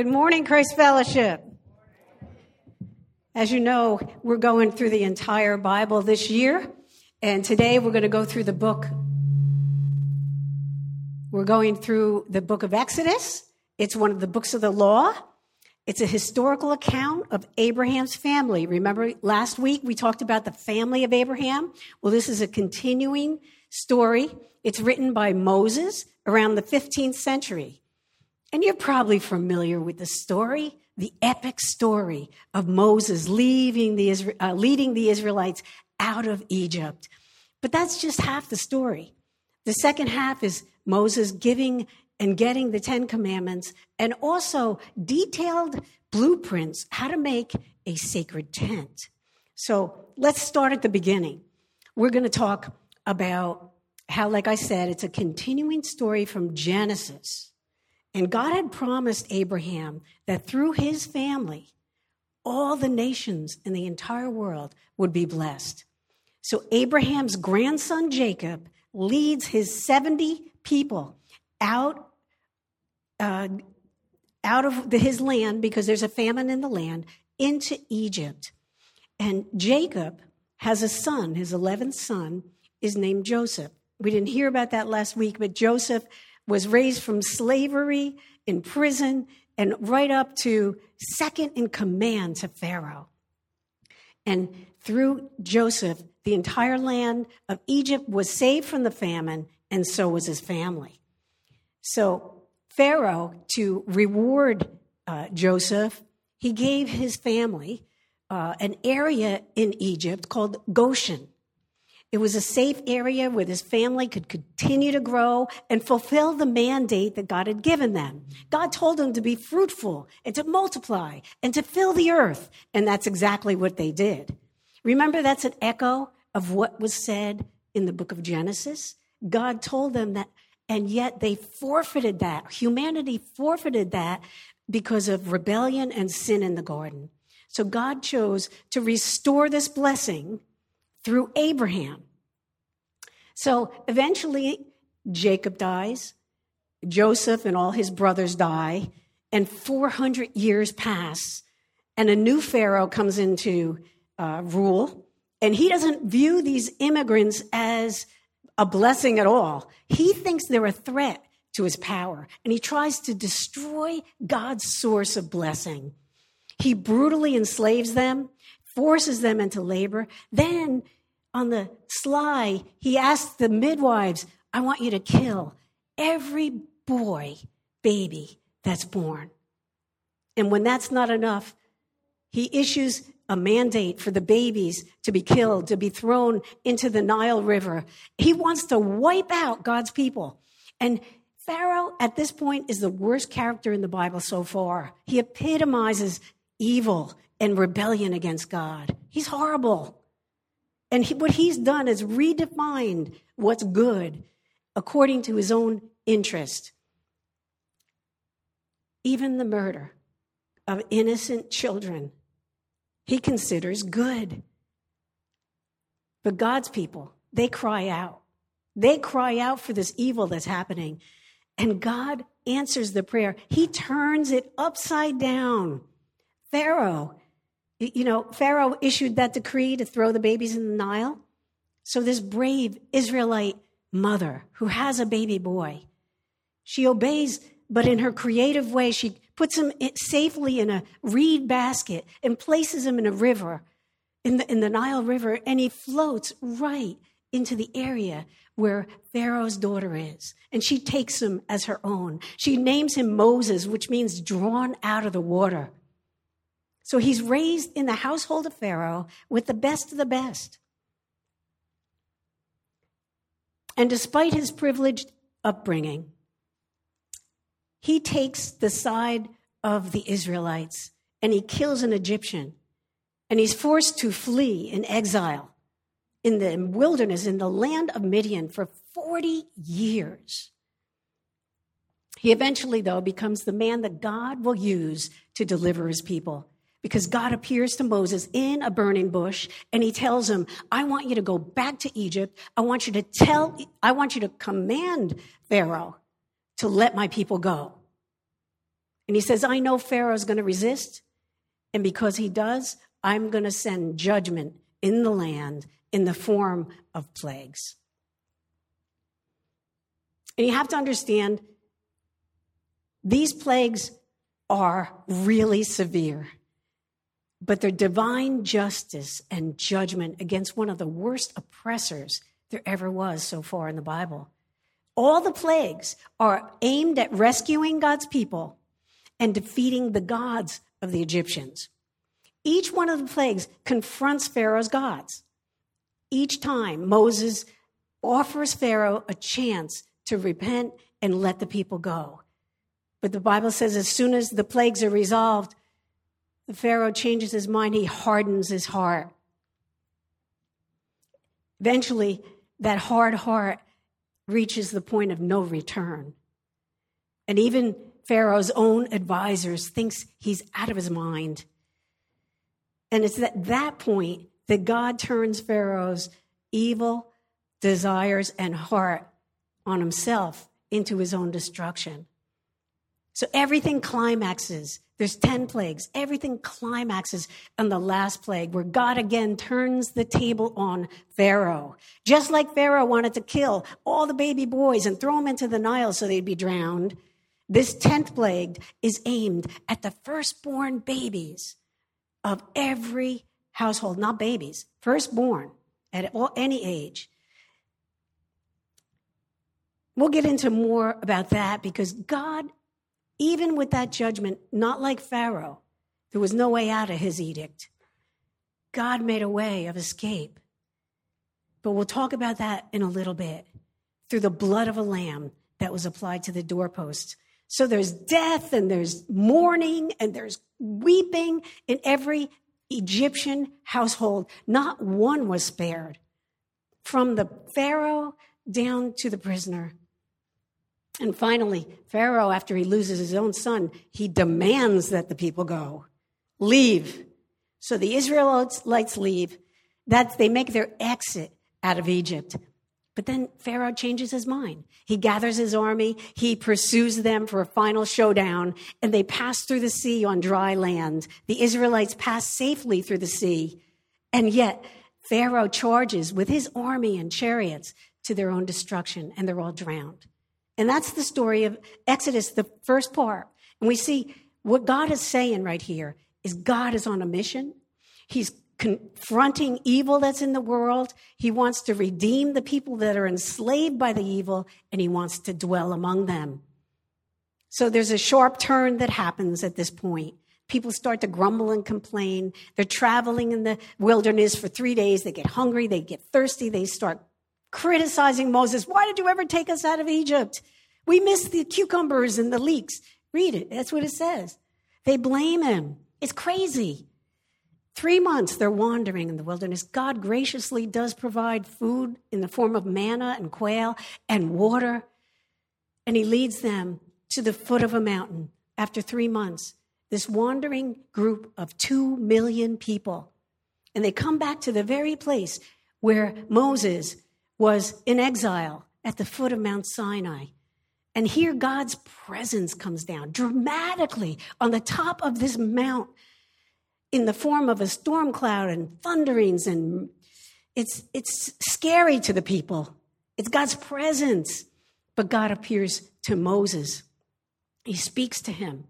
Good morning, Christ Fellowship. As you know, we're going through the entire Bible this year, and today we're going to go through the book. We're going through the book of Exodus. It's one of the books of the law. It's a historical account of Abraham's family. Remember last week we talked about the family of Abraham? Well, this is a continuing story. It's written by Moses around the 15th century. And you're probably familiar with the story, the epic story of Moses leaving the, uh, leading the Israelites out of Egypt. But that's just half the story. The second half is Moses giving and getting the Ten Commandments and also detailed blueprints how to make a sacred tent. So let's start at the beginning. We're going to talk about how, like I said, it's a continuing story from Genesis and God had promised Abraham that through his family, all the nations in the entire world would be blessed. So Abraham's grandson Jacob leads his 70 people out, uh, out of the, his land because there's a famine in the land into Egypt. And Jacob has a son, his 11th son is named Joseph. We didn't hear about that last week, but Joseph was raised from slavery in prison and right up to second in command to Pharaoh. And through Joseph, the entire land of Egypt was saved from the famine, and so was his family. So, Pharaoh, to reward uh, Joseph, he gave his family uh, an area in Egypt called Goshen. It was a safe area where this family could continue to grow and fulfill the mandate that God had given them. God told them to be fruitful and to multiply and to fill the earth. And that's exactly what they did. Remember, that's an echo of what was said in the book of Genesis. God told them that, and yet they forfeited that. Humanity forfeited that because of rebellion and sin in the garden. So God chose to restore this blessing through Abraham. So eventually, Jacob dies, Joseph and all his brothers die, and 400 years pass, and a new Pharaoh comes into uh, rule, and he doesn't view these immigrants as a blessing at all. He thinks they're a threat to his power, and he tries to destroy God's source of blessing. He brutally enslaves them, forces them into labor. Then on the sly, he asks the midwives, I want you to kill every boy, baby that's born. And when that's not enough, he issues a mandate for the babies to be killed, to be thrown into the Nile River. He wants to wipe out God's people. And Pharaoh, at this point, is the worst character in the Bible so far. He epitomizes evil and rebellion against God. He's horrible. And he, what he's done is redefined what's good according to his own interest. Even the murder of innocent children, he considers good. But God's people, they cry out. They cry out for this evil that's happening. And God answers the prayer. He turns it upside down. Pharaoh you know, Pharaoh issued that decree to throw the babies in the Nile. So this brave Israelite mother who has a baby boy, she obeys, but in her creative way, she puts him safely in a reed basket and places him in a river, in the, in the Nile River, and he floats right into the area where Pharaoh's daughter is. And she takes him as her own. She names him Moses, which means drawn out of the water. So he's raised in the household of Pharaoh with the best of the best. And despite his privileged upbringing, he takes the side of the Israelites and he kills an Egyptian. And he's forced to flee in exile in the wilderness in the land of Midian for 40 years. He eventually, though, becomes the man that God will use to deliver his people because God appears to Moses in a burning bush and he tells him, I want you to go back to Egypt. I want you to tell, I want you to command Pharaoh to let my people go. And he says, I know Pharaoh's going to resist. And because he does, I'm going to send judgment in the land in the form of plagues. And you have to understand these plagues are really severe, but they're divine justice and judgment against one of the worst oppressors there ever was so far in the Bible. All the plagues are aimed at rescuing God's people and defeating the gods of the Egyptians. Each one of the plagues confronts Pharaoh's gods. Each time, Moses offers Pharaoh a chance to repent and let the people go. But the Bible says as soon as the plagues are resolved, the Pharaoh changes his mind, he hardens his heart. Eventually, that hard heart reaches the point of no return. And even Pharaoh's own advisors thinks he's out of his mind. And it's at that point that God turns Pharaoh's evil desires and heart on himself into his own destruction. So everything climaxes. There's 10 plagues. Everything climaxes on the last plague where God again turns the table on Pharaoh. Just like Pharaoh wanted to kill all the baby boys and throw them into the Nile so they'd be drowned, this 10th plague is aimed at the firstborn babies of every household, not babies, firstborn at any age. We'll get into more about that because God, even with that judgment, not like Pharaoh, there was no way out of his edict. God made a way of escape. But we'll talk about that in a little bit through the blood of a lamb that was applied to the doorpost. So there's death and there's mourning and there's weeping in every Egyptian household. Not one was spared. From the Pharaoh down to the prisoner. And finally, Pharaoh, after he loses his own son, he demands that the people go. Leave. So the Israelites leave. That they make their exit out of Egypt. But then Pharaoh changes his mind. He gathers his army, he pursues them for a final showdown, and they pass through the sea on dry land. The Israelites pass safely through the sea, and yet Pharaoh charges with his army and chariots to their own destruction, and they're all drowned. And that's the story of Exodus, the first part. And we see what God is saying right here is God is on a mission. He's confronting evil that's in the world. He wants to redeem the people that are enslaved by the evil, and he wants to dwell among them. So there's a sharp turn that happens at this point. People start to grumble and complain. They're traveling in the wilderness for three days. They get hungry, they get thirsty, they start criticizing Moses. Why did you ever take us out of Egypt? We missed the cucumbers and the leeks. Read it. That's what it says. They blame him. It's crazy. Three months they're wandering in the wilderness. God graciously does provide food in the form of manna and quail and water. And he leads them to the foot of a mountain after three months. This wandering group of two million people. And they come back to the very place where Moses was in exile at the foot of Mount Sinai. And here God's presence comes down dramatically on the top of this mount in the form of a storm cloud and thunderings. And it's it's scary to the people. It's god's presence. But god appears to moses. He speaks to him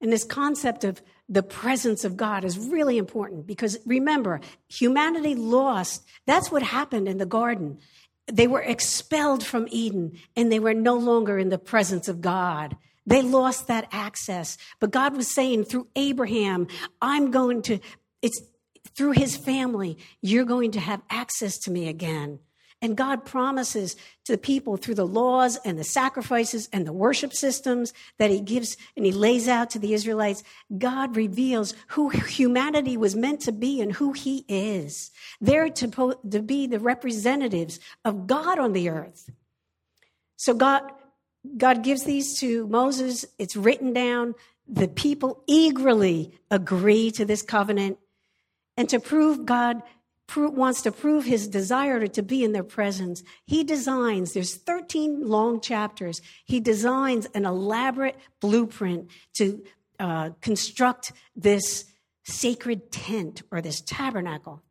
and this concept of the presence of god is really important because remember humanity lost that's what happened in the garden they were expelled from eden and they were no longer in the presence of god they lost that access. But God was saying through Abraham, I'm going to, it's through his family, you're going to have access to me again. And God promises to the people through the laws and the sacrifices and the worship systems that He gives and He lays out to the Israelites. God reveals who humanity was meant to be and who He is. They're to, to be the representatives of God on the earth. So God, God gives these to Moses. It's written down. The people eagerly agree to this covenant. And to prove God wants to prove his desire to be in their presence, he designs, there's 13 long chapters, he designs an elaborate blueprint to uh, construct this sacred tent or this tabernacle.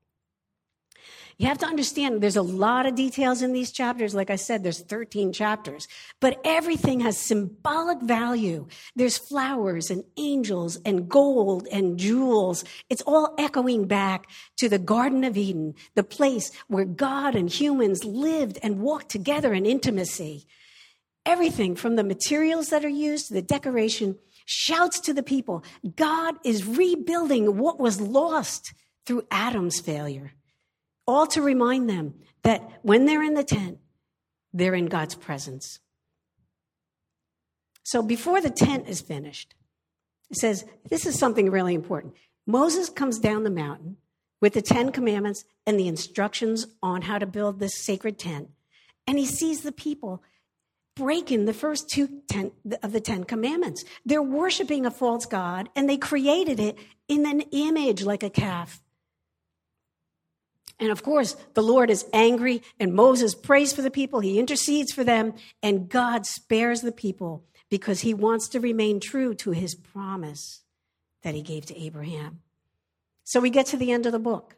You have to understand there's a lot of details in these chapters. Like I said, there's 13 chapters, but everything has symbolic value. There's flowers and angels and gold and jewels. It's all echoing back to the Garden of Eden, the place where God and humans lived and walked together in intimacy. Everything from the materials that are used to the decoration shouts to the people God is rebuilding what was lost through Adam's failure all to remind them that when they're in the tent, they're in God's presence. So before the tent is finished, it says this is something really important. Moses comes down the mountain with the Ten Commandments and the instructions on how to build this sacred tent, and he sees the people breaking the first two ten, of the Ten Commandments. They're worshiping a false God, and they created it in an image like a calf. And of course, the Lord is angry, and Moses prays for the people. He intercedes for them, and God spares the people because he wants to remain true to his promise that he gave to Abraham. So we get to the end of the book.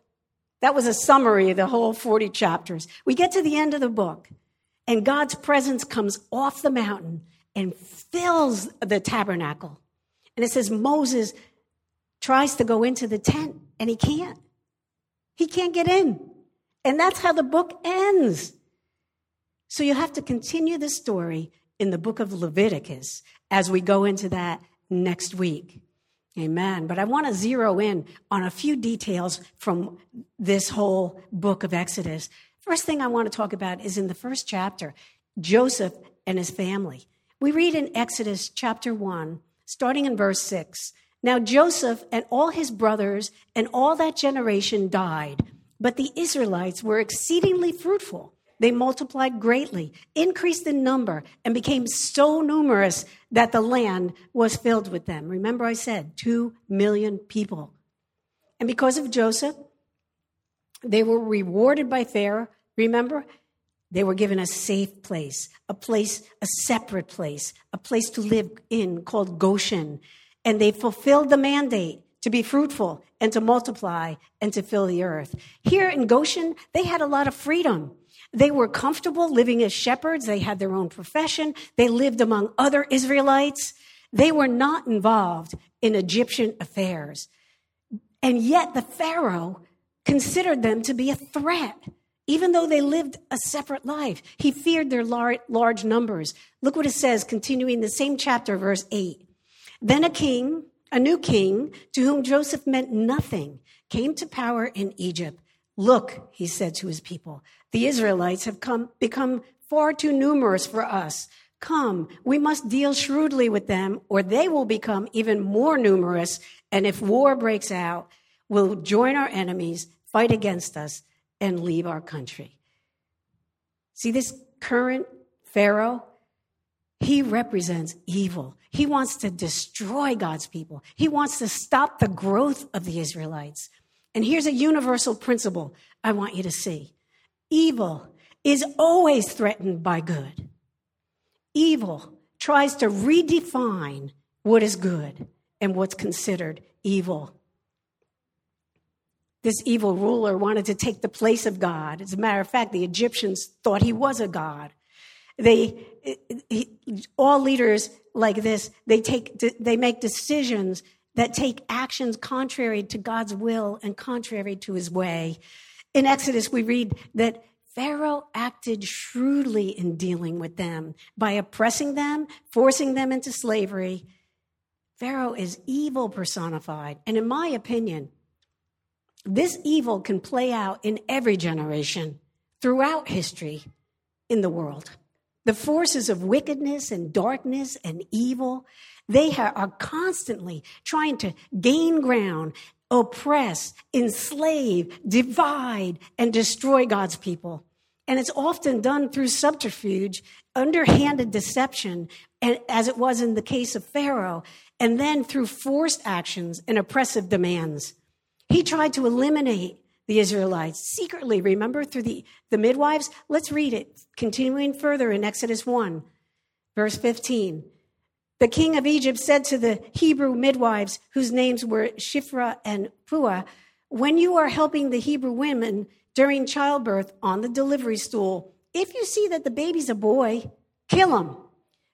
That was a summary of the whole 40 chapters. We get to the end of the book, and God's presence comes off the mountain and fills the tabernacle. And it says Moses tries to go into the tent, and he can't. He can't get in. And that's how the book ends. So you have to continue the story in the book of Leviticus as we go into that next week. Amen. But I want to zero in on a few details from this whole book of Exodus. First thing I want to talk about is in the first chapter, Joseph and his family. We read in Exodus chapter 1, starting in verse 6. Now Joseph and all his brothers and all that generation died, but the Israelites were exceedingly fruitful. They multiplied greatly, increased in number, and became so numerous that the land was filled with them. Remember, I said two million people. And because of Joseph, they were rewarded by Pharaoh. Remember, they were given a safe place, a place, a separate place, a place to live in called Goshen and they fulfilled the mandate to be fruitful and to multiply and to fill the earth. Here in Goshen, they had a lot of freedom. They were comfortable living as shepherds. They had their own profession. They lived among other Israelites. They were not involved in Egyptian affairs. And yet the Pharaoh considered them to be a threat, even though they lived a separate life. He feared their large numbers. Look what it says, continuing the same chapter, verse 8. Then a king, a new king, to whom Joseph meant nothing, came to power in Egypt. Look, he said to his people, the Israelites have come, become far too numerous for us. Come, we must deal shrewdly with them, or they will become even more numerous. And if war breaks out, we'll join our enemies, fight against us, and leave our country. See this current Pharaoh? He represents evil. He wants to destroy God's people. He wants to stop the growth of the Israelites. And here's a universal principle I want you to see evil is always threatened by good. Evil tries to redefine what is good and what's considered evil. This evil ruler wanted to take the place of God. As a matter of fact, the Egyptians thought he was a God. They, all leaders like this, they take, they make decisions that take actions contrary to God's will and contrary to his way. In Exodus, we read that Pharaoh acted shrewdly in dealing with them by oppressing them, forcing them into slavery. Pharaoh is evil personified. And in my opinion, this evil can play out in every generation throughout history in the world. The forces of wickedness and darkness and evil, they are constantly trying to gain ground, oppress, enslave, divide, and destroy God's people. And it's often done through subterfuge, underhanded deception, as it was in the case of Pharaoh, and then through forced actions and oppressive demands. He tried to eliminate the Israelites secretly, remember, through the, the midwives? Let's read it, continuing further in Exodus 1, verse 15. The king of Egypt said to the Hebrew midwives, whose names were Shiphrah and Puah, When you are helping the Hebrew women during childbirth on the delivery stool, if you see that the baby's a boy, kill him.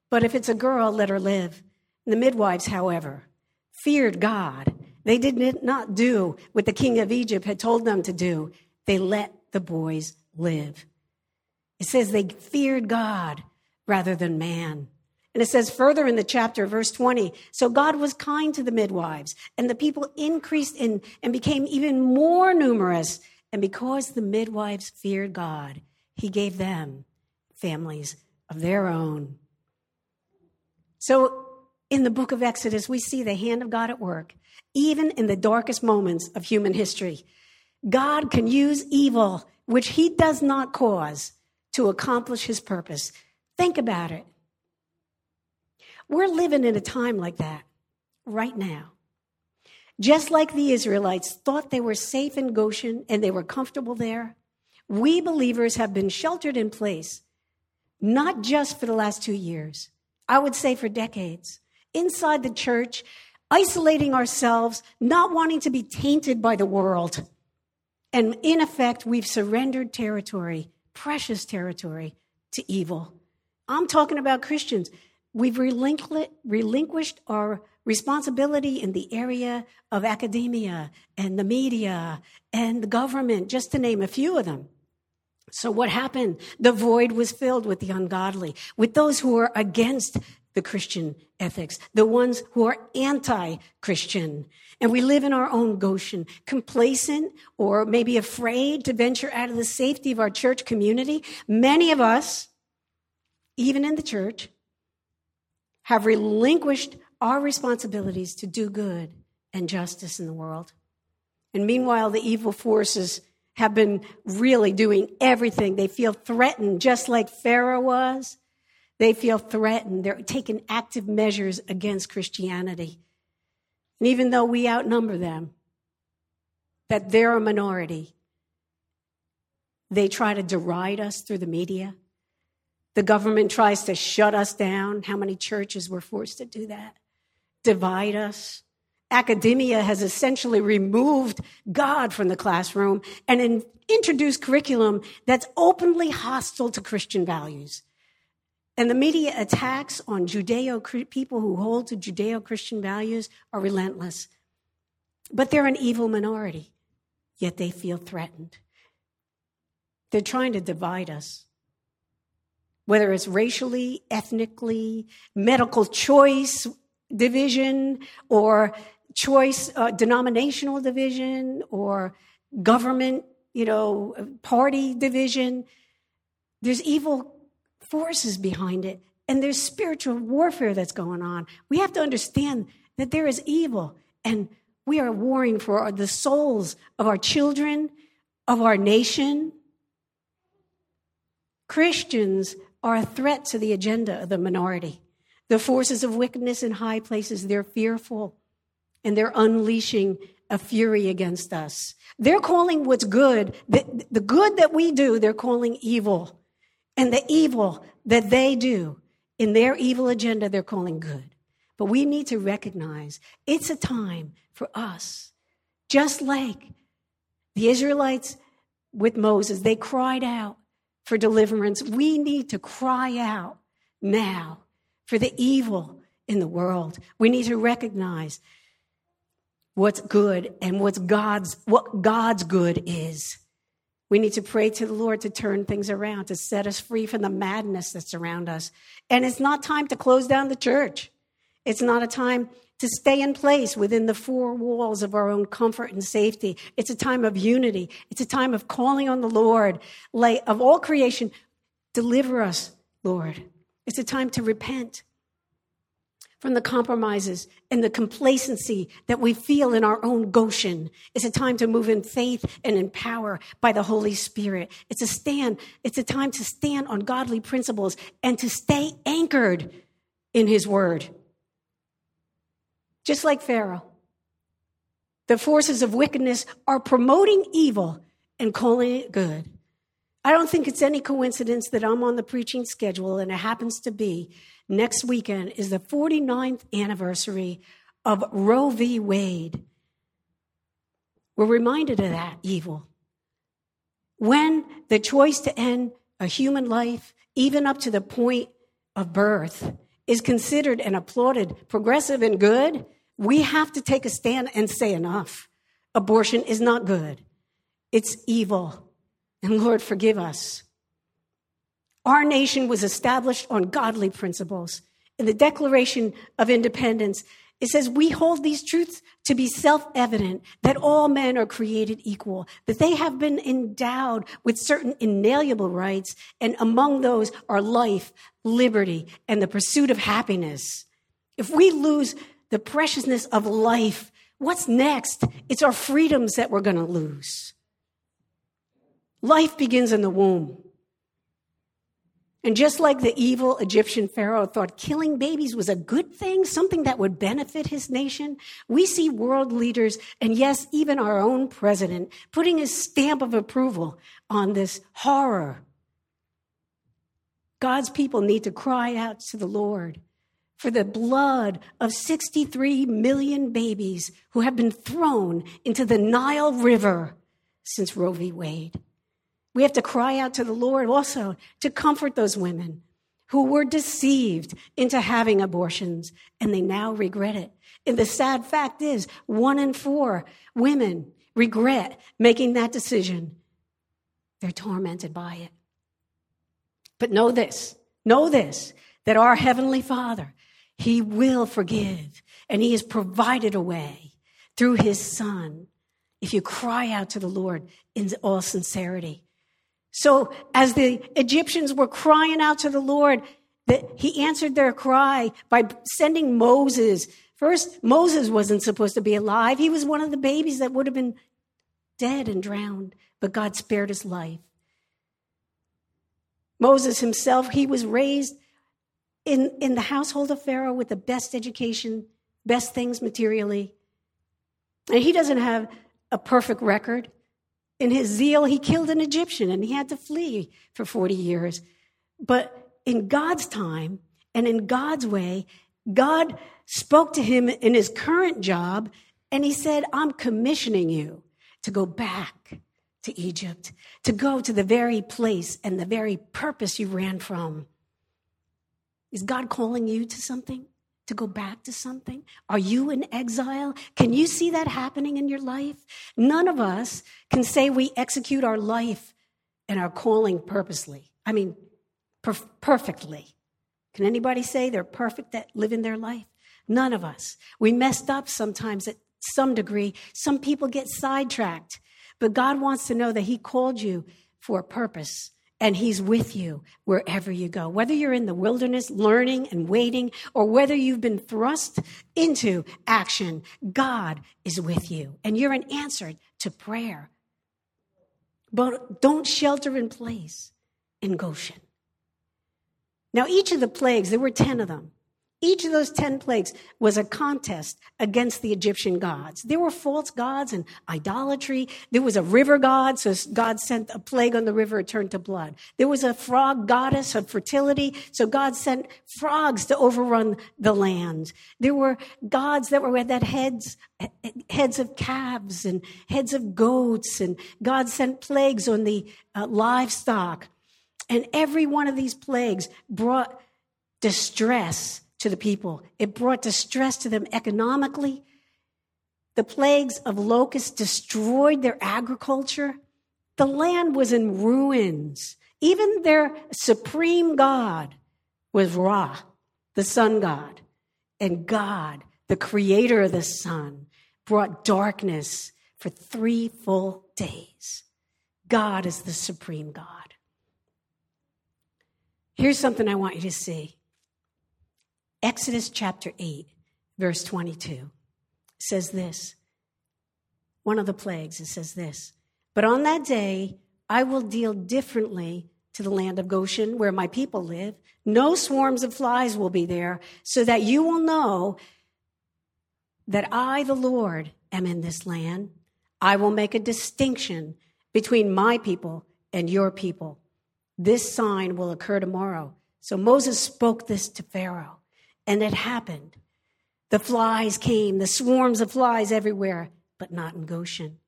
But if it's a girl, let her live. The midwives, however, feared God they did not do what the king of Egypt had told them to do. They let the boys live. It says they feared God rather than man. And it says further in the chapter, verse 20, so God was kind to the midwives, and the people increased in and became even more numerous. And because the midwives feared God, he gave them families of their own. So in the book of Exodus, we see the hand of God at work even in the darkest moments of human history. God can use evil, which he does not cause, to accomplish his purpose. Think about it. We're living in a time like that right now. Just like the Israelites thought they were safe in Goshen and they were comfortable there, we believers have been sheltered in place, not just for the last two years, I would say for decades. Inside the church, isolating ourselves, not wanting to be tainted by the world. And in effect, we've surrendered territory, precious territory, to evil. I'm talking about Christians. We've relinquished our responsibility in the area of academia and the media and the government, just to name a few of them. So what happened? The void was filled with the ungodly, with those who were against the Christian ethics, the ones who are anti Christian. And we live in our own Goshen, complacent or maybe afraid to venture out of the safety of our church community. Many of us, even in the church, have relinquished our responsibilities to do good and justice in the world. And meanwhile, the evil forces have been really doing everything. They feel threatened, just like Pharaoh was. They feel threatened. They're taking active measures against Christianity. And even though we outnumber them, that they're a minority, they try to deride us through the media. The government tries to shut us down. How many churches were forced to do that? Divide us. Academia has essentially removed God from the classroom and in, introduced curriculum that's openly hostile to Christian values. And the media attacks on Judeo people who hold to Judeo Christian values are relentless. But they're an evil minority, yet they feel threatened. They're trying to divide us, whether it's racially, ethnically, medical choice division, or choice uh, denominational division, or government, you know, party division. There's evil forces behind it, and there's spiritual warfare that's going on. We have to understand that there is evil, and we are warring for the souls of our children, of our nation. Christians are a threat to the agenda of the minority. The forces of wickedness in high places, they're fearful and they're unleashing a fury against us. They're calling what's good, the, the good that we do, they're calling evil and the evil that they do in their evil agenda, they're calling good. But we need to recognize it's a time for us, just like the Israelites with Moses, they cried out for deliverance. We need to cry out now for the evil in the world. We need to recognize what's good and what's God's what God's good is. We need to pray to the Lord to turn things around, to set us free from the madness that's around us. And it's not time to close down the church. It's not a time to stay in place within the four walls of our own comfort and safety. It's a time of unity. It's a time of calling on the Lord, lay of all creation, deliver us, Lord. It's a time to repent from the compromises and the complacency that we feel in our own Goshen. It's a time to move in faith and in power by the Holy Spirit. It's a stand, it's a time to stand on godly principles and to stay anchored in his word. Just like Pharaoh. The forces of wickedness are promoting evil and calling it good. I don't think it's any coincidence that I'm on the preaching schedule and it happens to be next weekend is the 49th anniversary of Roe v. Wade. We're reminded of that evil. When the choice to end a human life, even up to the point of birth, is considered and applauded progressive and good, we have to take a stand and say enough. Abortion is not good, it's evil. And Lord, forgive us. Our nation was established on godly principles. In the Declaration of Independence, it says, We hold these truths to be self evident that all men are created equal, that they have been endowed with certain inalienable rights, and among those are life, liberty, and the pursuit of happiness. If we lose the preciousness of life, what's next? It's our freedoms that we're going to lose. Life begins in the womb. And just like the evil Egyptian Pharaoh thought killing babies was a good thing, something that would benefit his nation, we see world leaders, and yes, even our own president, putting his stamp of approval on this horror. God's people need to cry out to the Lord for the blood of 63 million babies who have been thrown into the Nile River since Roe v. Wade. We have to cry out to the Lord also to comfort those women who were deceived into having abortions and they now regret it. And the sad fact is, one in four women regret making that decision. They're tormented by it. But know this, know this, that our Heavenly Father he will forgive, and He has provided a way through His Son if you cry out to the Lord in all sincerity. So, as the Egyptians were crying out to the Lord, that He answered their cry by sending Moses. First, Moses wasn't supposed to be alive. He was one of the babies that would have been dead and drowned, but God spared his life. Moses himself, he was raised in, in the household of Pharaoh with the best education, best things materially. And he doesn't have a perfect record. In his zeal, he killed an Egyptian and he had to flee for 40 years. But in God's time and in God's way, God spoke to him in his current job and he said, I'm commissioning you to go back to Egypt, to go to the very place and the very purpose you ran from. Is God calling you to something? To go back to something? Are you in exile? Can you see that happening in your life? None of us can say we execute our life and our calling purposely. I mean, per- perfectly. Can anybody say they're perfect at living their life? None of us. We messed up sometimes at some degree. Some people get sidetracked. But God wants to know that He called you for a purpose and He's with you wherever you go. Whether you're in the wilderness learning and waiting, or whether you've been thrust into action, God is with you, and you're an answer to prayer. But don't shelter in place in Goshen. Now, each of the plagues, there were 10 of them. Each of those 10 plagues was a contest against the Egyptian gods. There were false gods and idolatry. There was a river god, so God sent a plague on the river, it turned to blood. There was a frog goddess of fertility, so God sent frogs to overrun the land. There were gods that were that heads, heads of calves and heads of goats, and God sent plagues on the uh, livestock. And every one of these plagues brought distress to the people. It brought distress to them economically. The plagues of locusts destroyed their agriculture. The land was in ruins. Even their supreme God was Ra, the sun god. And God, the creator of the sun, brought darkness for three full days. God is the supreme God. Here's something I want you to see Exodus chapter 8, verse 22 says this. One of the plagues, it says this. But on that day, I will deal differently to the land of Goshen, where my people live. No swarms of flies will be there, so that you will know that I, the Lord, am in this land. I will make a distinction between my people and your people. This sign will occur tomorrow. So Moses spoke this to Pharaoh, and it happened. The flies came, the swarms of flies everywhere, but not in Goshen.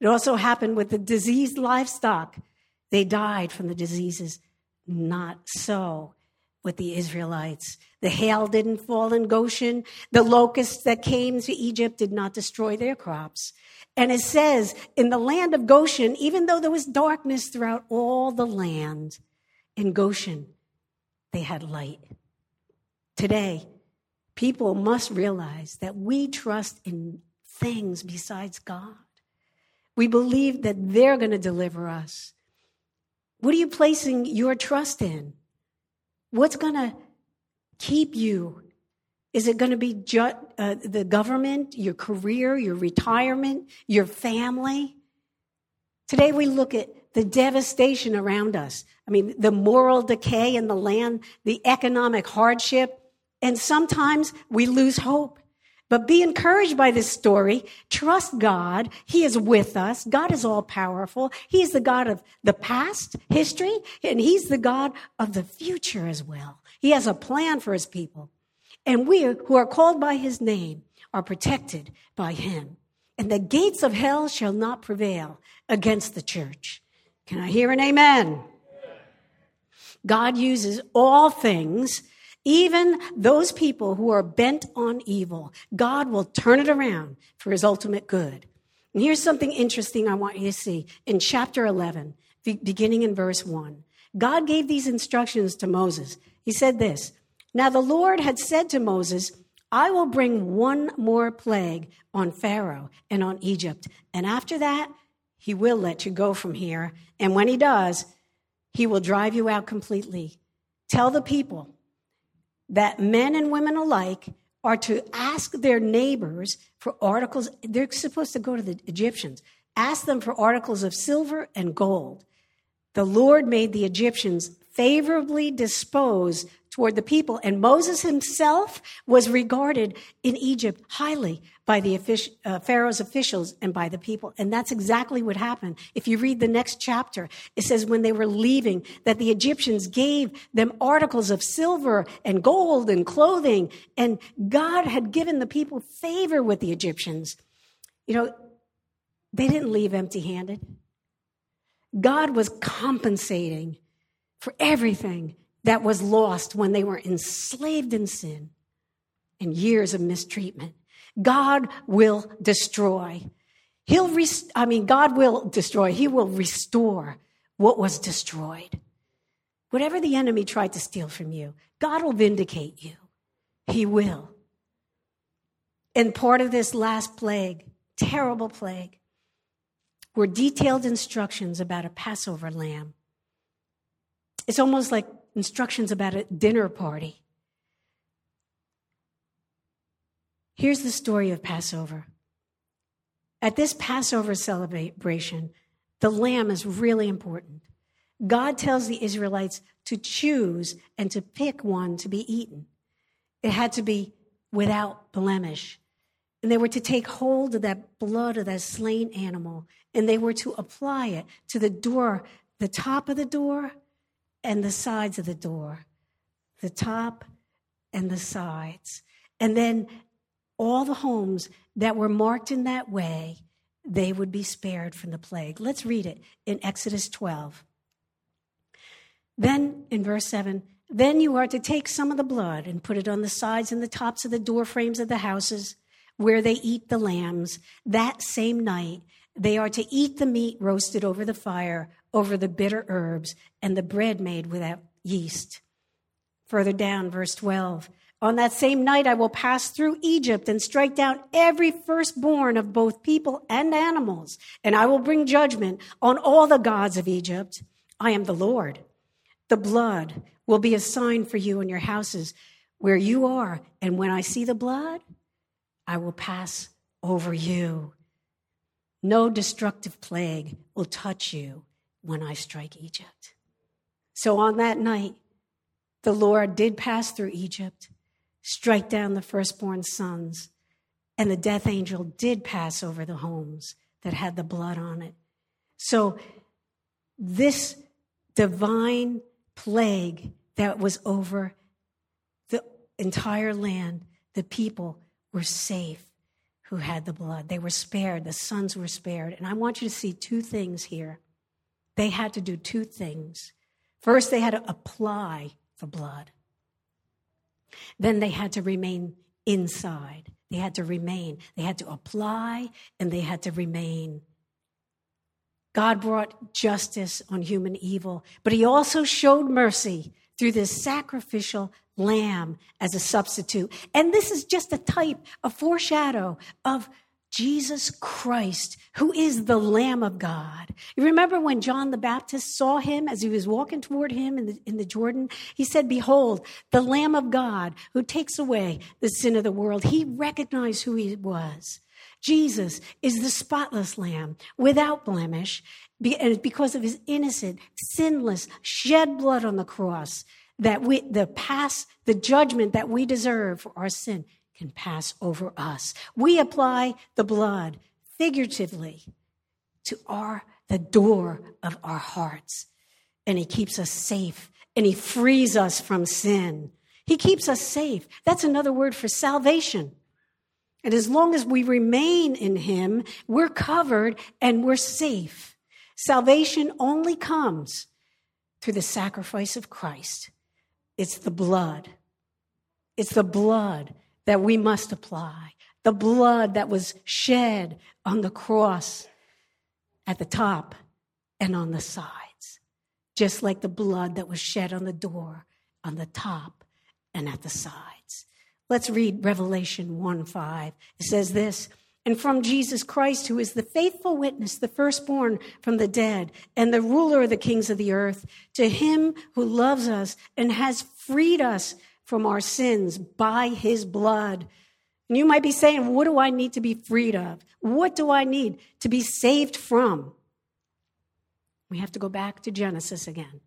It also happened with the diseased livestock. They died from the diseases. Not so with the Israelites. The hail didn't fall in Goshen. The locusts that came to Egypt did not destroy their crops. And it says, in the land of Goshen, even though there was darkness throughout all the land, in Goshen, they had light. Today, people must realize that we trust in things besides God. We believe that they're going to deliver us. What are you placing your trust in? What's going to keep you? Is it going to be ju- uh, the government, your career, your retirement, your family? Today we look at the devastation around us. I mean, the moral decay in the land, the economic hardship, and sometimes we lose hope. But be encouraged by this story. Trust God. He is with us. God is all powerful. He's the God of the past, history, and He's the God of the future as well. He has a plan for His people. And we who are called by His name are protected by Him. And the gates of hell shall not prevail against the church. Can I hear an amen? God uses all things even those people who are bent on evil, God will turn it around for his ultimate good. And here's something interesting I want you to see. In chapter 11, beginning in verse 1, God gave these instructions to Moses. He said this Now the Lord had said to Moses, I will bring one more plague on Pharaoh and on Egypt. And after that, he will let you go from here. And when he does, he will drive you out completely. Tell the people, that men and women alike are to ask their neighbors for articles. They're supposed to go to the Egyptians, ask them for articles of silver and gold. The Lord made the Egyptians favorably disposed toward the people. And Moses himself was regarded in Egypt highly by the uh, Pharaoh's officials and by the people. And that's exactly what happened. If you read the next chapter, it says when they were leaving that the Egyptians gave them articles of silver and gold and clothing. And God had given the people favor with the Egyptians. You know, they didn't leave empty handed. God was compensating for everything that was lost when they were enslaved in sin and years of mistreatment. God will destroy. He'll, I mean, God will destroy. He will restore what was destroyed. Whatever the enemy tried to steal from you, God will vindicate you. He will. And part of this last plague, terrible plague, were detailed instructions about a Passover lamb. It's almost like instructions about a dinner party. Here's the story of Passover. At this Passover celebration, the lamb is really important. God tells the Israelites to choose and to pick one to be eaten. It had to be without blemish. And they were to take hold of that blood of that slain animal and they were to apply it to the door, the top of the door and the sides of the door, the top and the sides. And then all the homes that were marked in that way, they would be spared from the plague. Let's read it in Exodus 12. Then in verse 7, then you are to take some of the blood and put it on the sides and the tops of the door frames of the houses where they eat the lambs. That same night, they are to eat the meat roasted over the fire, over the bitter herbs, and the bread made without yeast. Further down, verse 12 On that same night, I will pass through Egypt and strike down every firstborn of both people and animals, and I will bring judgment on all the gods of Egypt. I am the Lord. The blood will be a sign for you in your houses where you are, and when I see the blood, I will pass over you. No destructive plague will touch you when I strike Egypt. So on that night, the Lord did pass through Egypt, strike down the firstborn sons, and the death angel did pass over the homes that had the blood on it. So this divine plague that was over the entire land, the people were safe who had the blood. They were spared, the sons were spared. And I want you to see two things here. They had to do two things. First, they had to apply the blood. Then they had to remain inside. They had to remain. They had to apply and they had to remain. God brought justice on human evil, but he also showed mercy through this sacrificial lamb as a substitute. And this is just a type, a foreshadow of Jesus Christ, who is the Lamb of God. You remember when John the Baptist saw him as he was walking toward him in the, in the Jordan? He said, Behold, the Lamb of God who takes away the sin of the world. He recognized who he was. Jesus is the spotless Lamb without blemish, and because of his innocent, sinless, shed blood on the cross, that we, the pass, the judgment that we deserve for our sin can pass over us. We apply the blood figuratively to our, the door of our hearts. And he keeps us safe and he frees us from sin. He keeps us safe. That's another word for salvation. And as long as we remain in him, we're covered and we're safe. Salvation only comes through the sacrifice of Christ. It's the blood. It's the blood that we must apply. The blood that was shed on the cross at the top and on the sides, just like the blood that was shed on the door on the top and at the sides. Let's read Revelation 1 5. It says this and from Jesus Christ, who is the faithful witness, the firstborn from the dead, and the ruler of the kings of the earth, to him who loves us and has freed us from our sins by his blood. And you might be saying, What do I need to be freed of? What do I need to be saved from? We have to go back to Genesis again.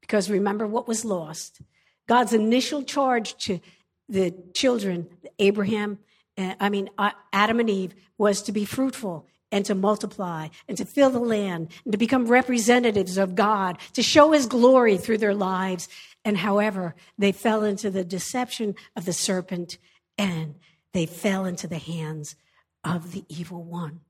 Because remember what was lost. God's initial charge to the children, Abraham, uh, I mean, uh, Adam and Eve, was to be fruitful and to multiply and to fill the land and to become representatives of God, to show his glory through their lives. And however, they fell into the deception of the serpent and they fell into the hands of the evil one.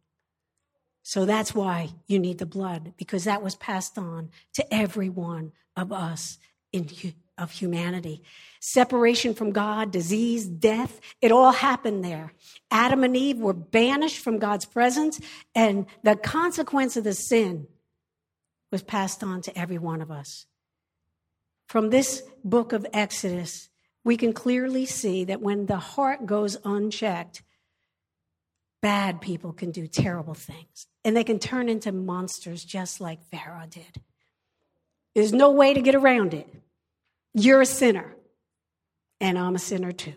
So that's why you need the blood, because that was passed on to every one of us in, of humanity. Separation from God, disease, death, it all happened there. Adam and Eve were banished from God's presence, and the consequence of the sin was passed on to every one of us. From this book of Exodus, we can clearly see that when the heart goes unchecked, bad people can do terrible things. And they can turn into monsters just like Pharaoh did. There's no way to get around it. You're a sinner, and I'm a sinner too.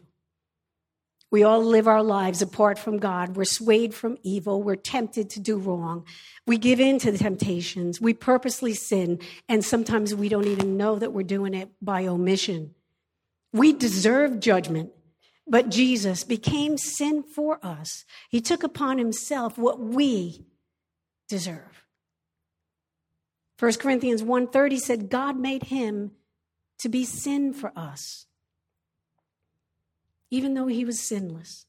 We all live our lives apart from God. We're swayed from evil. We're tempted to do wrong. We give in to the temptations. We purposely sin. And sometimes we don't even know that we're doing it by omission. We deserve judgment, but Jesus became sin for us. He took upon himself what we deserve. 1 Corinthians 1:30 said God made him to be sin for us. Even though he was sinless,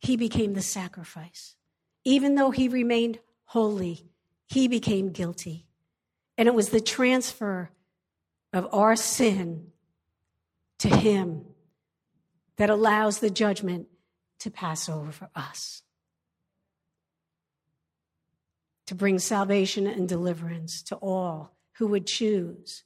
he became the sacrifice. Even though he remained holy, he became guilty. And it was the transfer of our sin to him that allows the judgment to pass over for us. To bring salvation and deliverance to all who would choose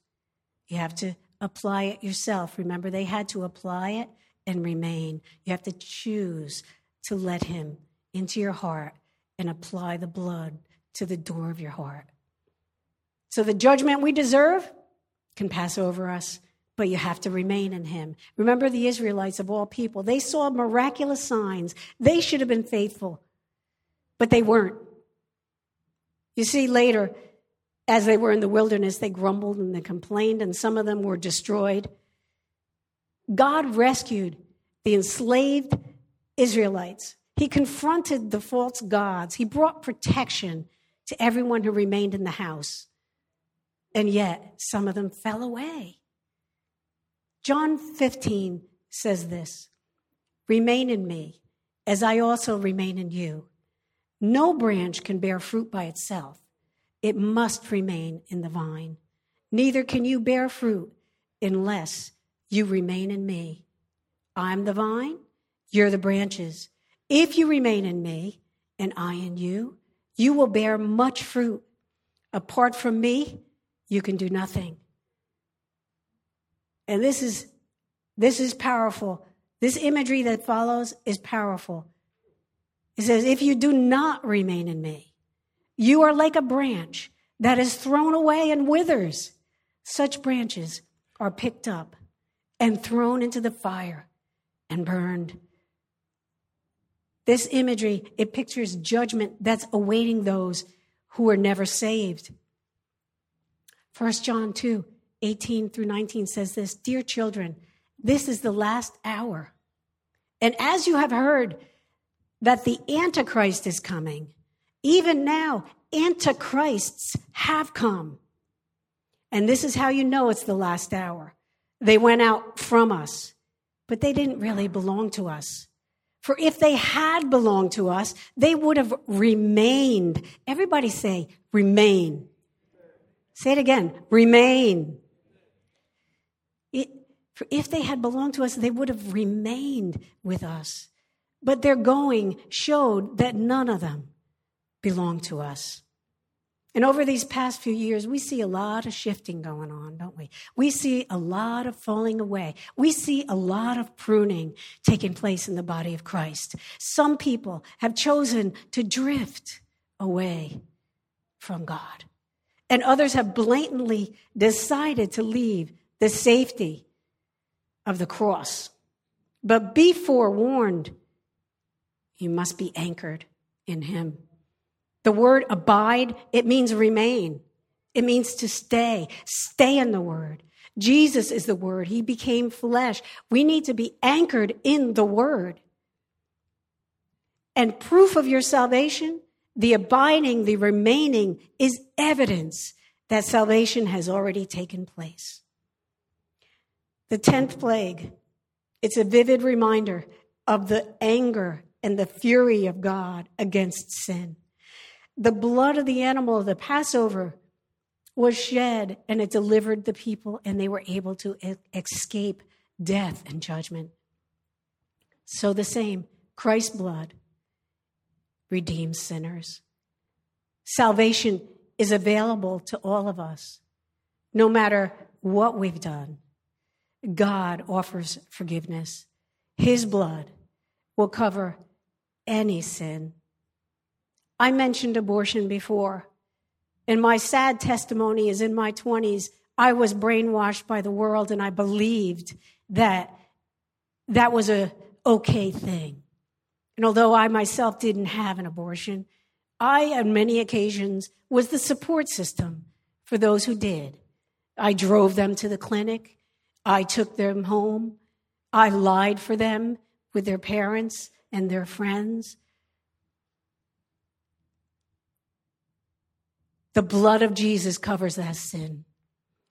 you have to apply it yourself. Remember, they had to apply it and remain. You have to choose to let Him into your heart and apply the blood to the door of your heart. So the judgment we deserve can pass over us, but you have to remain in Him. Remember the Israelites of all people, they saw miraculous signs. They should have been faithful, but they weren't. You see, later, as they were in the wilderness, they grumbled and they complained, and some of them were destroyed. God rescued the enslaved Israelites. He confronted the false gods. He brought protection to everyone who remained in the house. And yet, some of them fell away. John 15 says this Remain in me, as I also remain in you. No branch can bear fruit by itself it must remain in the vine. Neither can you bear fruit unless you remain in me. I'm the vine, you're the branches. If you remain in me and I in you, you will bear much fruit. Apart from me, you can do nothing. And this is this is powerful. This imagery that follows is powerful. It says, if you do not remain in me, you are like a branch that is thrown away and withers. Such branches are picked up and thrown into the fire and burned. This imagery, it pictures judgment that's awaiting those who were never saved. 1 John 2 18 through 19 says this Dear children, this is the last hour. And as you have heard that the Antichrist is coming, even now, antichrists have come. And this is how you know it's the last hour. They went out from us, but they didn't really belong to us. For if they had belonged to us, they would have remained. Everybody say, remain. Say it again, remain. It, for if they had belonged to us, they would have remained with us. But their going showed that none of them belonged to us. And over these past few years, we see a lot of shifting going on, don't we? We see a lot of falling away. We see a lot of pruning taking place in the body of Christ. Some people have chosen to drift away from God, and others have blatantly decided to leave the safety of the cross. But be forewarned, you must be anchored in Him. The word abide, it means remain. It means to stay. Stay in the word. Jesus is the word. He became flesh. We need to be anchored in the word. And proof of your salvation, the abiding, the remaining, is evidence that salvation has already taken place. The 10th plague, it's a vivid reminder of the anger and the fury of God against sin the blood of the animal of the Passover was shed and it delivered the people and they were able to escape death and judgment. So the same, Christ's blood redeems sinners. Salvation is available to all of us, no matter what we've done. God offers forgiveness. His blood will cover any sin I mentioned abortion before. And my sad testimony is in my 20s, I was brainwashed by the world and I believed that that was a okay thing. And although I myself didn't have an abortion, I, on many occasions, was the support system for those who did. I drove them to the clinic. I took them home. I lied for them with their parents and their friends. The blood of Jesus covers that sin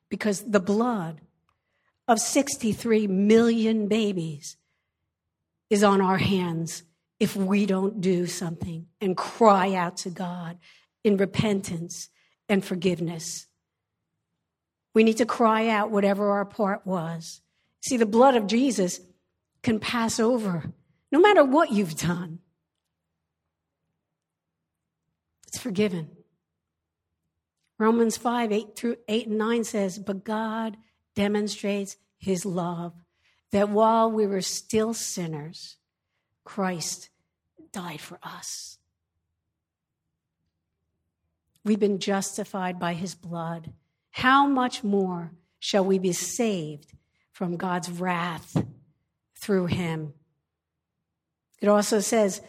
because the blood of 63 million babies is on our hands if we don't do something and cry out to God in repentance and forgiveness. We need to cry out whatever our part was. See, the blood of Jesus can pass over no matter what you've done. It's forgiven. Romans 5, 8 through 8 and 9 says, But God demonstrates his love that while we were still sinners, Christ died for us. We've been justified by his blood. How much more shall we be saved from God's wrath through him? It also says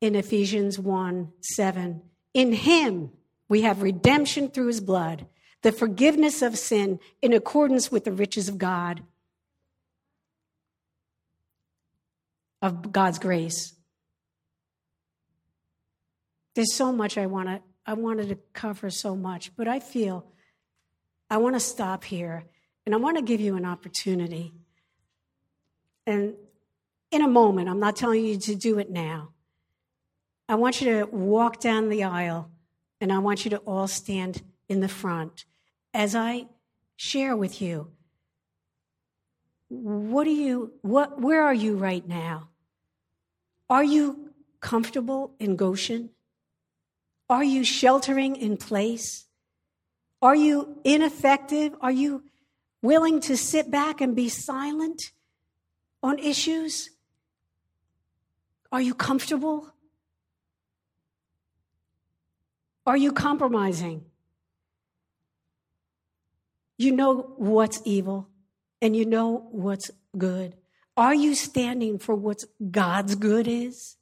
in Ephesians 1 7, in him we have redemption through his blood, the forgiveness of sin in accordance with the riches of God, of God's grace. There's so much I want to I wanted to cover so much, but I feel I want to stop here and I want to give you an opportunity. And in a moment, I'm not telling you to do it now. I want you to walk down the aisle and I want you to all stand in the front as I share with you. What do you what where are you right now? Are you comfortable in Goshen? Are you sheltering in place? Are you ineffective? Are you willing to sit back and be silent on issues? Are you comfortable? Are you compromising? You know what's evil and you know what's good. Are you standing for what God's good is?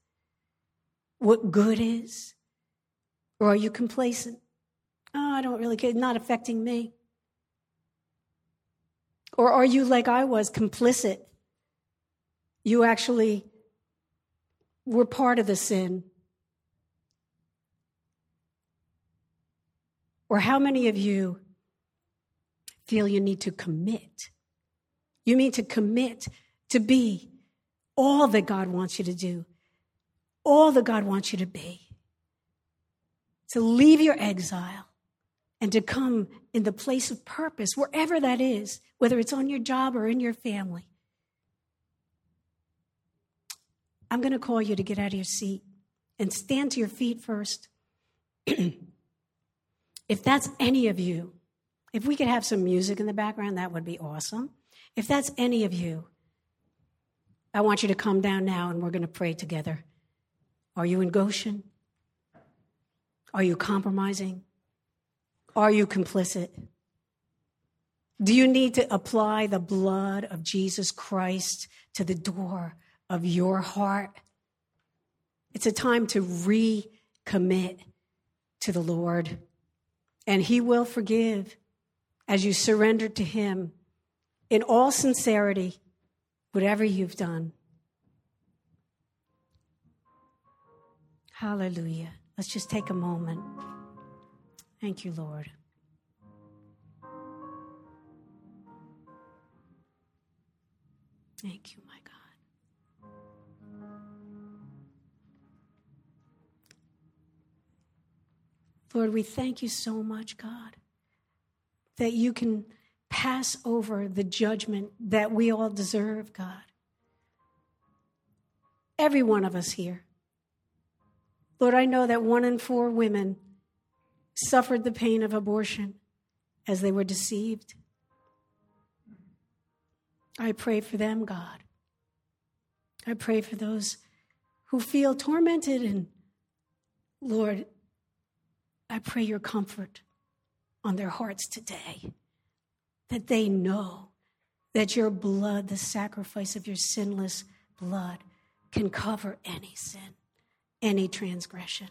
What good is? Or are you complacent? Oh, I don't really care. Not affecting me. Or are you like I was, complicit? You actually were part of the sin. Or how many of you feel you need to commit? You mean to commit to be all that God wants you to do, all that God wants you to be, to leave your exile and to come in the place of purpose, wherever that is, whether it's on your job or in your family. I'm going to call you to get out of your seat and stand to your feet first. if that's any of you, if we could have some music in the background, that would be awesome. If that's any of you, I want you to come down now and we're going to pray together. Are you in Goshen? Are you compromising? Are you complicit? Do you need to apply the blood of Jesus Christ to the door of your heart. It's a time to recommit to the Lord, and He will forgive as you surrender to Him in all sincerity, whatever you've done. Hallelujah. Let's just take a moment. Thank you, Lord. Thank you, Lord, we thank you so much, God, that you can pass over the judgment that we all deserve, God. Every one of us here. Lord, I know that one in four women suffered the pain of abortion as they were deceived. I pray for them, God. I pray for those who feel tormented and, Lord, I pray your comfort on their hearts today, that they know that your blood, the sacrifice of your sinless blood, can cover any sin, any transgression.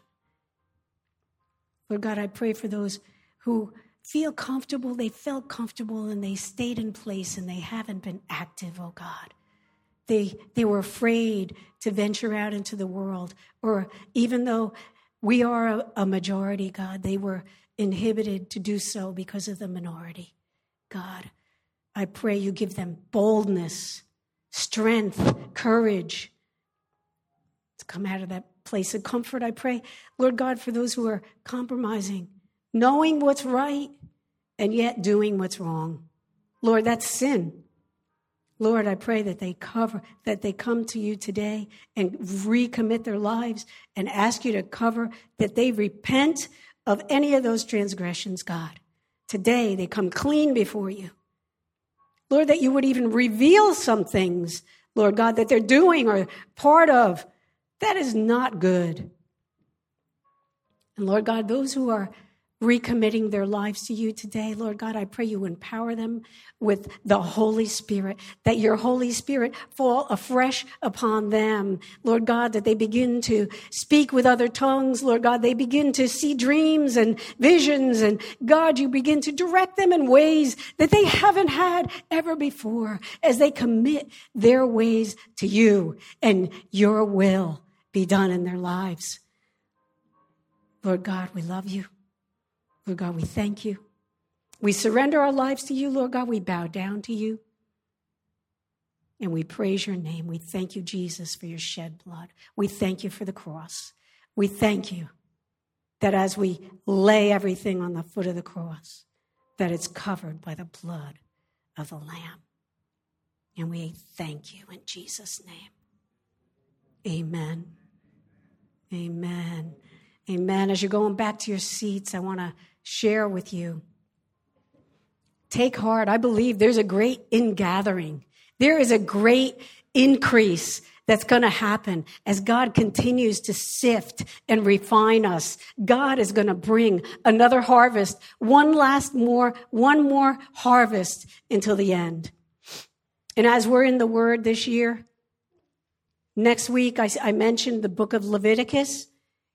Lord God, I pray for those who feel comfortable, they felt comfortable, and they stayed in place and they haven't been active, oh God. They, they were afraid to venture out into the world, or even though we are a, majority, God. They were inhibited to do so because of the minority. God, I pray you give them boldness, strength, courage to come out of that place of comfort. I pray, Lord God, for those who are compromising, knowing what's right and yet doing what's wrong. Lord, that's sin. Lord, I pray that they cover, that they come to you today and recommit their lives and ask you to cover, that they repent of any of those transgressions, God. Today they come clean before you. Lord, that you would even reveal some things, Lord God, that they're doing or part of. That is not good. And Lord God, those who are recommitting their lives to you today. Lord God, I pray you empower them with the Holy Spirit, that your Holy Spirit fall afresh upon them. Lord God, that they begin to speak with other tongues. Lord God, they begin to see dreams and visions. And God, you begin to direct them in ways that they haven't had ever before as they commit their ways to you and your will be done in their lives. Lord God, we love you. Lord God, we thank you. We surrender our lives to you, Lord God. We bow down to you. And we praise your name. We thank you, Jesus, for your shed blood. We thank you for the cross. We thank you that as we lay everything on the foot of the cross, that it's covered by the blood of the Lamb. And we thank you in Jesus' name. Amen. Amen. Amen. As you're going back to your seats, I want to share with you. Take heart. I believe there's a great ingathering. There is a great increase that's going to happen as God continues to sift and refine us. God is going to bring another harvest, one last more, one more harvest until the end. And as we're in the Word this year, next week I, I mentioned the book of Leviticus.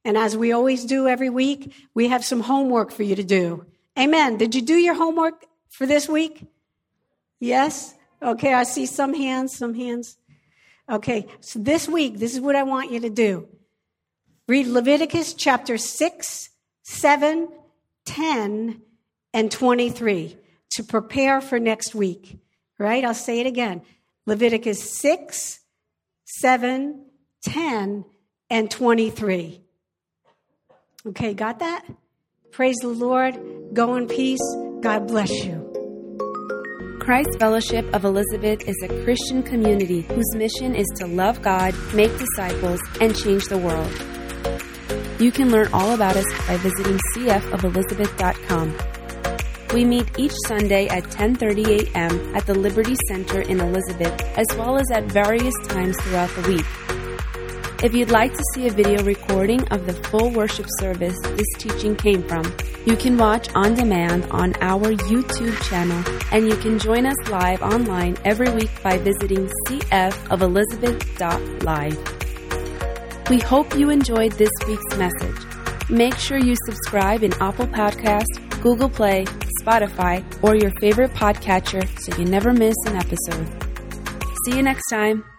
And as we always do every week, we have some homework for you to do. Amen. Did you do your homework for this week? Yes? Okay, I see some hands, some hands. Okay, so this week, this is what I want you to do. Read Leviticus chapter 6, 7, 10, and 23 to prepare for next week. Right? I'll say it again. Leviticus 6, 7, 10, and 23. Okay, got that? Praise the Lord. Go in peace. God bless you. Christ Fellowship of Elizabeth is a Christian community whose mission is to love God, make disciples, and change the world. You can learn all about us by visiting cfofelizabeth.com. We meet each Sunday at 10:30 a.m. at the Liberty Center in Elizabeth, as well as at various times throughout the week. If you'd like to see a video recording of the full worship service this teaching came from, you can watch on demand on our YouTube channel, and you can join us live online every week by visiting cfofelizabeth.live. We hope you enjoyed this week's message. Make sure you subscribe in Apple Podcasts, Google Play, Spotify, or your favorite podcatcher so you never miss an episode. See you next time.